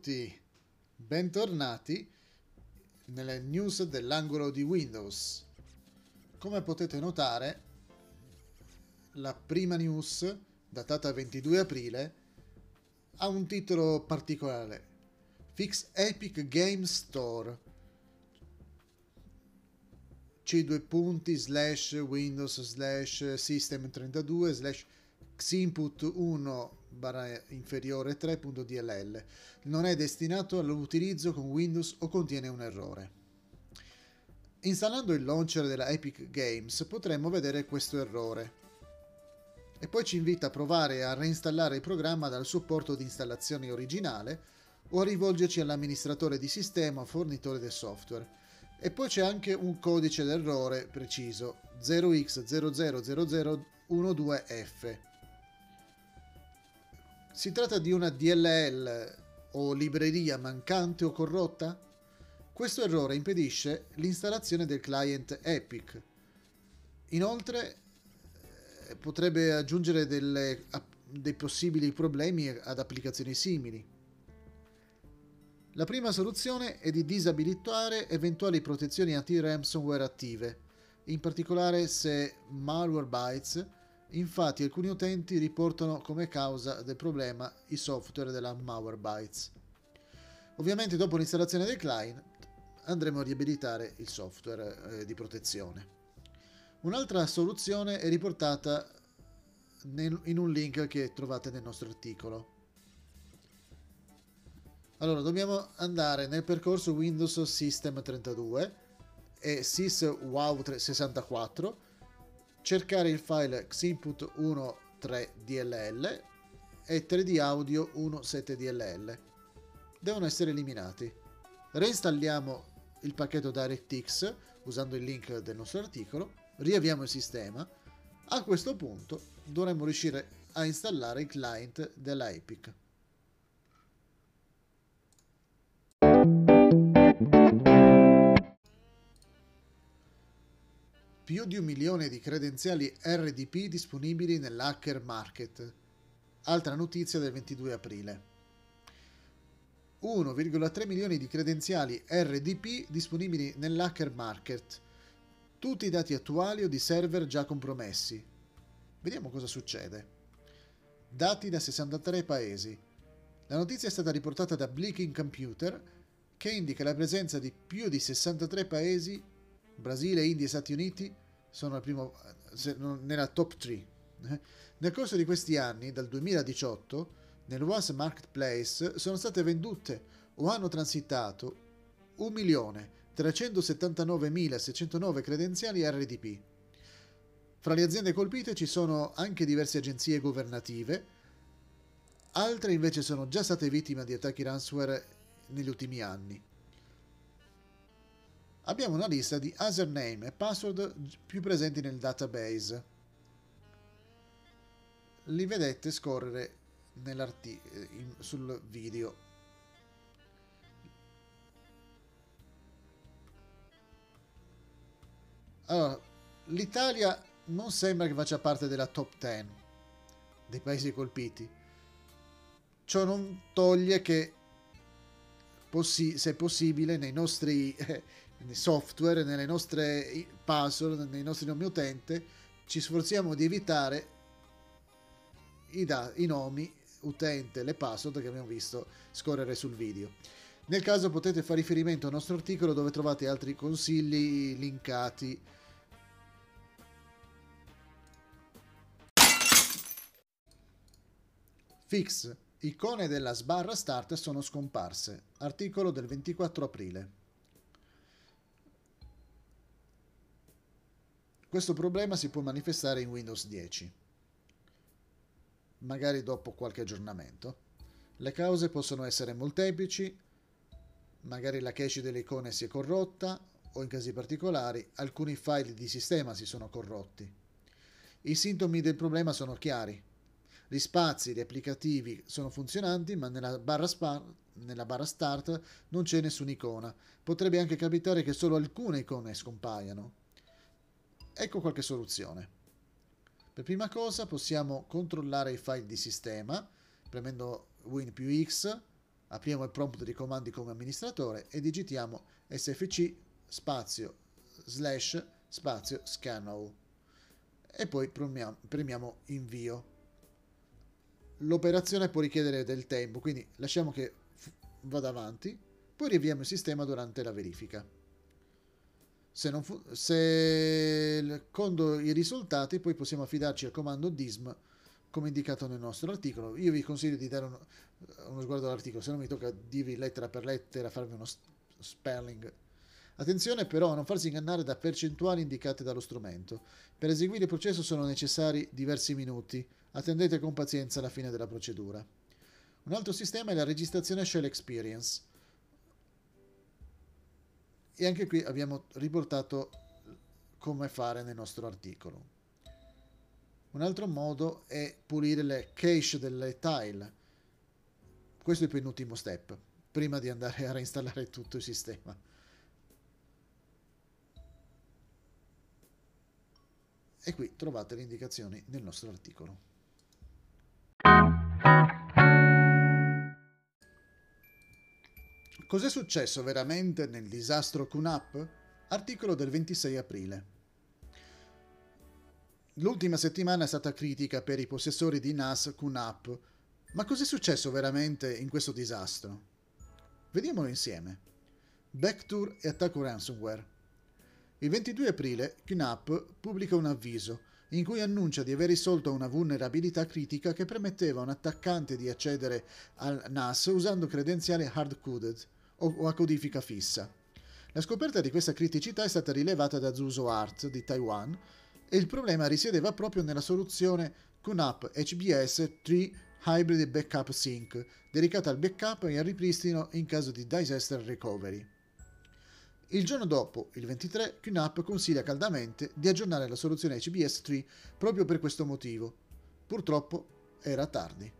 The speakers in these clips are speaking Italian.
tutti, bentornati nelle news dell'angolo di Windows. Come potete notare, la prima news, datata 22 aprile, ha un titolo particolare. Fix Epic Game Store. C2 punti slash Windows slash System 32 slash Xinput 1 barra inferiore 3.dll non è destinato all'utilizzo con Windows o contiene un errore. Installando il launcher della Epic Games potremmo vedere questo errore e poi ci invita a provare a reinstallare il programma dal supporto di installazione originale o a rivolgerci all'amministratore di sistema o fornitore del software. E poi c'è anche un codice d'errore preciso 0x000012F si tratta di una DLL o libreria mancante o corrotta? Questo errore impedisce l'installazione del client Epic. Inoltre eh, potrebbe aggiungere delle, dei possibili problemi ad applicazioni simili. La prima soluzione è di disabilitare eventuali protezioni anti-ransomware attive, in particolare se Malwarebytes Infatti alcuni utenti riportano come causa del problema i software della Malwarebytes. Ovviamente dopo l'installazione del client andremo a riabilitare il software eh, di protezione. Un'altra soluzione è riportata nel, in un link che trovate nel nostro articolo. Allora, dobbiamo andare nel percorso Windows System 32 e SysWow 64 cercare il file xinput 1.3dll e 3D audio 1.7dll. Devono essere eliminati. Reinstalliamo il pacchetto DirectX usando il link del nostro articolo, riavviamo il sistema. A questo punto dovremmo riuscire a installare il client della Epic. Più di un milione di credenziali RDP disponibili nell'hacker market. Altra notizia del 22 aprile. 1,3 milioni di credenziali RDP disponibili nell'hacker market. Tutti i dati attuali o di server già compromessi. Vediamo cosa succede. Dati da 63 paesi. La notizia è stata riportata da Blinking Computer che indica la presenza di più di 63 paesi Brasile, India e Stati Uniti sono al primo, nella top 3. Nel corso di questi anni, dal 2018, nel Was Marketplace sono state vendute o hanno transitato 1.379.609 credenziali RDP. Fra le aziende colpite ci sono anche diverse agenzie governative, altre invece sono già state vittime di attacchi ransomware negli ultimi anni abbiamo una lista di username e password più presenti nel database. Li vedete scorrere sul video. Allora, l'Italia non sembra che faccia parte della top 10 dei paesi colpiti. Ciò non toglie che, se possibile, nei nostri eh, software, nelle nostre password, nei nostri nomi utente, ci sforziamo di evitare i, da- i nomi utente, le password che abbiamo visto scorrere sul video. Nel caso potete fare riferimento al nostro articolo dove trovate altri consigli linkati. Fix. Icone della sbarra start sono scomparse. Articolo del 24 aprile. Questo problema si può manifestare in Windows 10, magari dopo qualche aggiornamento. Le cause possono essere molteplici, magari la cache delle icone si è corrotta o in casi particolari alcuni file di sistema si sono corrotti. I sintomi del problema sono chiari. Gli spazi di applicativi sono funzionanti, ma nella barra, spa, nella barra start non c'è nessuna icona. Potrebbe anche capitare che solo alcune icone scompaiano. Ecco qualche soluzione. Per prima cosa possiamo controllare i file di sistema premendo Win più X Apriamo il prompt di comandi come amministratore e digitiamo sfc spazio slash spazio scan e poi premiamo invio. L'operazione può richiedere del tempo, quindi lasciamo che vada avanti, poi riavviamo il sistema durante la verifica. Se, fu- se condo i risultati, poi possiamo affidarci al comando dism come indicato nel nostro articolo. Io vi consiglio di dare uno, uno sguardo all'articolo, se no mi tocca dirvi lettera per lettera, farvi uno spelling. Attenzione però a non farsi ingannare da percentuali indicate dallo strumento. Per eseguire il processo sono necessari diversi minuti. Attendete con pazienza la fine della procedura. Un altro sistema è la registrazione Shell Experience. E anche qui abbiamo riportato come fare nel nostro articolo. Un altro modo è pulire le cache delle tile. Questo è il penultimo step, prima di andare a reinstallare tutto il sistema. E qui trovate le indicazioni nel nostro articolo. Cos'è successo veramente nel disastro QNAP? Articolo del 26 aprile. L'ultima settimana è stata critica per i possessori di NAS QNAP, ma cos'è successo veramente in questo disastro? Vediamolo insieme. Backtour e attacco ransomware. Il 22 aprile QNAP pubblica un avviso in cui annuncia di aver risolto una vulnerabilità critica che permetteva a un attaccante di accedere al NAS usando credenziali hard-coded o a codifica fissa. La scoperta di questa criticità è stata rilevata da Zuzo Art di Taiwan e il problema risiedeva proprio nella soluzione QNAP HBS 3 Hybrid Backup Sync, dedicata al backup e al ripristino in caso di disaster recovery. Il giorno dopo, il 23, QNAP consiglia caldamente di aggiornare la soluzione HBS 3 proprio per questo motivo. Purtroppo era tardi.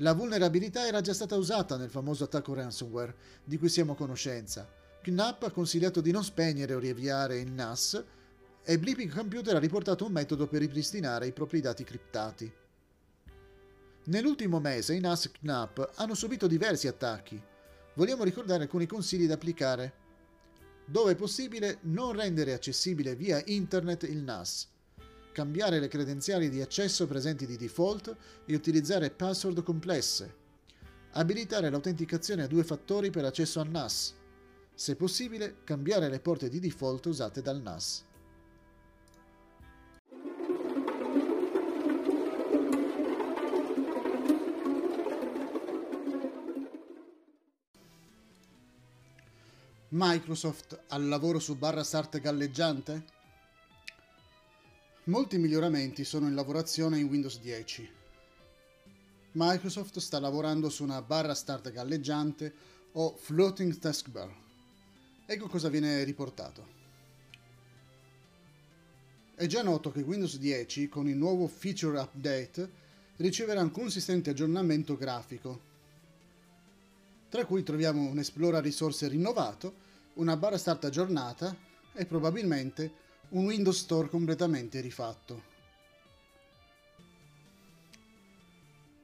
La vulnerabilità era già stata usata nel famoso attacco ransomware di cui siamo a conoscenza. QNAP ha consigliato di non spegnere o riavviare il NAS e Bleeping Computer ha riportato un metodo per ripristinare i propri dati criptati. Nell'ultimo mese i NAS QNAP hanno subito diversi attacchi. Vogliamo ricordare alcuni consigli da applicare. Dove è possibile, non rendere accessibile via internet il NAS cambiare le credenziali di accesso presenti di default e utilizzare password complesse, abilitare l'autenticazione a due fattori per accesso al NAS, se possibile cambiare le porte di default usate dal NAS. Microsoft al lavoro su barra start galleggiante? Molti miglioramenti sono in lavorazione in Windows 10. Microsoft sta lavorando su una barra start galleggiante o floating taskbar. Ecco cosa viene riportato. È già noto che Windows 10 con il nuovo feature update riceverà un consistente aggiornamento grafico, tra cui troviamo un Esplora risorse rinnovato, una barra start aggiornata e probabilmente un Windows Store completamente rifatto.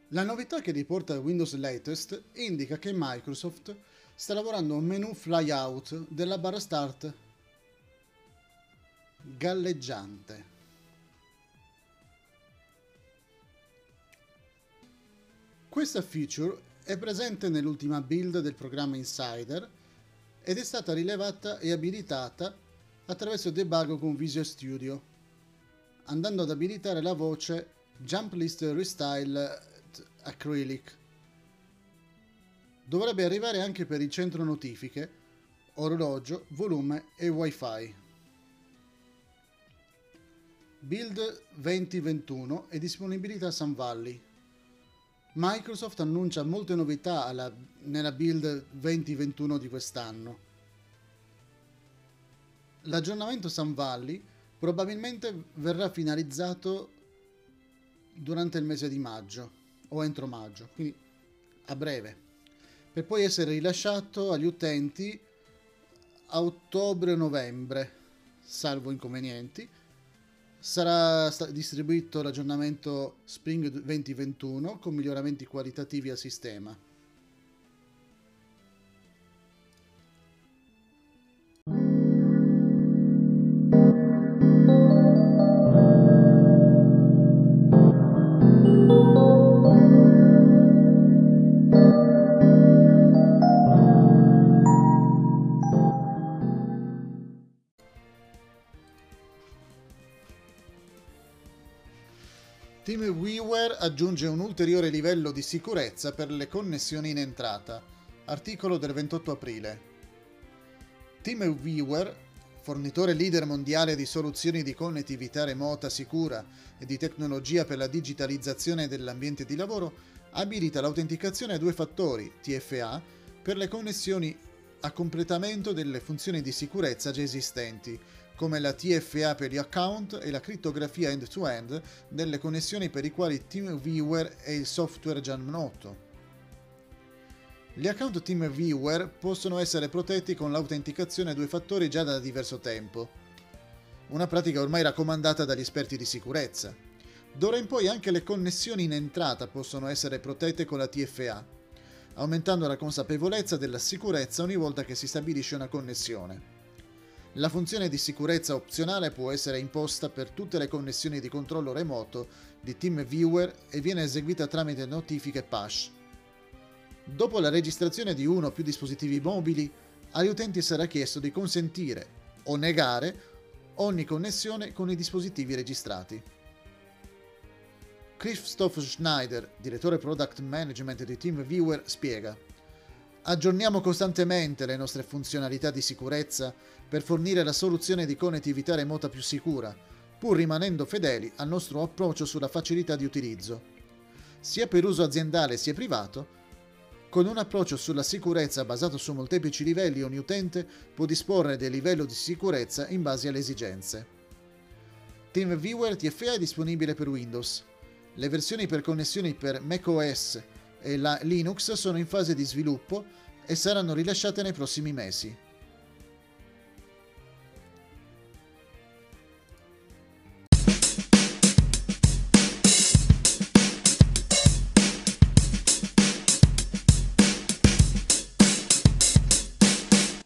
La novità che riporta Windows Latest indica che Microsoft sta lavorando a un menu flyout della barra start galleggiante. Questa feature è presente nell'ultima build del programma Insider ed è stata rilevata e abilitata attraverso il debug con Visual Studio, andando ad abilitare la voce Jump List Restyle Acrylic. Dovrebbe arrivare anche per il centro notifiche, orologio, volume e wifi. Build 2021 e disponibilità Sun Valley. Microsoft annuncia molte novità alla, nella build 2021 di quest'anno L'aggiornamento Sun Valley probabilmente verrà finalizzato durante il mese di maggio o entro maggio, quindi a breve, per poi essere rilasciato agli utenti a ottobre-novembre, salvo inconvenienti. Sarà distribuito l'aggiornamento Spring 2021 con miglioramenti qualitativi al sistema. TeamViewer aggiunge un ulteriore livello di sicurezza per le connessioni in entrata. Articolo del 28 aprile. TeamViewer, fornitore leader mondiale di soluzioni di connettività remota sicura e di tecnologia per la digitalizzazione dell'ambiente di lavoro, abilita l'autenticazione a due fattori, TFA, per le connessioni a completamento delle funzioni di sicurezza già esistenti, come la TFA per gli account e la crittografia end-to-end delle connessioni per i quali TeamViewer è il software già noto. Gli account TeamViewer possono essere protetti con l'autenticazione a due fattori già da diverso tempo, una pratica ormai raccomandata dagli esperti di sicurezza. D'ora in poi anche le connessioni in entrata possono essere protette con la TFA, aumentando la consapevolezza della sicurezza ogni volta che si stabilisce una connessione. La funzione di sicurezza opzionale può essere imposta per tutte le connessioni di controllo remoto di TeamViewer e viene eseguita tramite notifiche push. Dopo la registrazione di uno o più dispositivi mobili, agli utenti sarà chiesto di consentire o negare ogni connessione con i dispositivi registrati. Christoph Schneider, direttore Product Management di TeamViewer, spiega Aggiorniamo costantemente le nostre funzionalità di sicurezza per fornire la soluzione di connettività remota più sicura, pur rimanendo fedeli al nostro approccio sulla facilità di utilizzo. Sia per uso aziendale sia privato, con un approccio sulla sicurezza basato su molteplici livelli ogni utente può disporre del livello di sicurezza in base alle esigenze. TeamViewer TFA è disponibile per Windows. Le versioni per connessioni per macOS e la Linux sono in fase di sviluppo e saranno rilasciate nei prossimi mesi.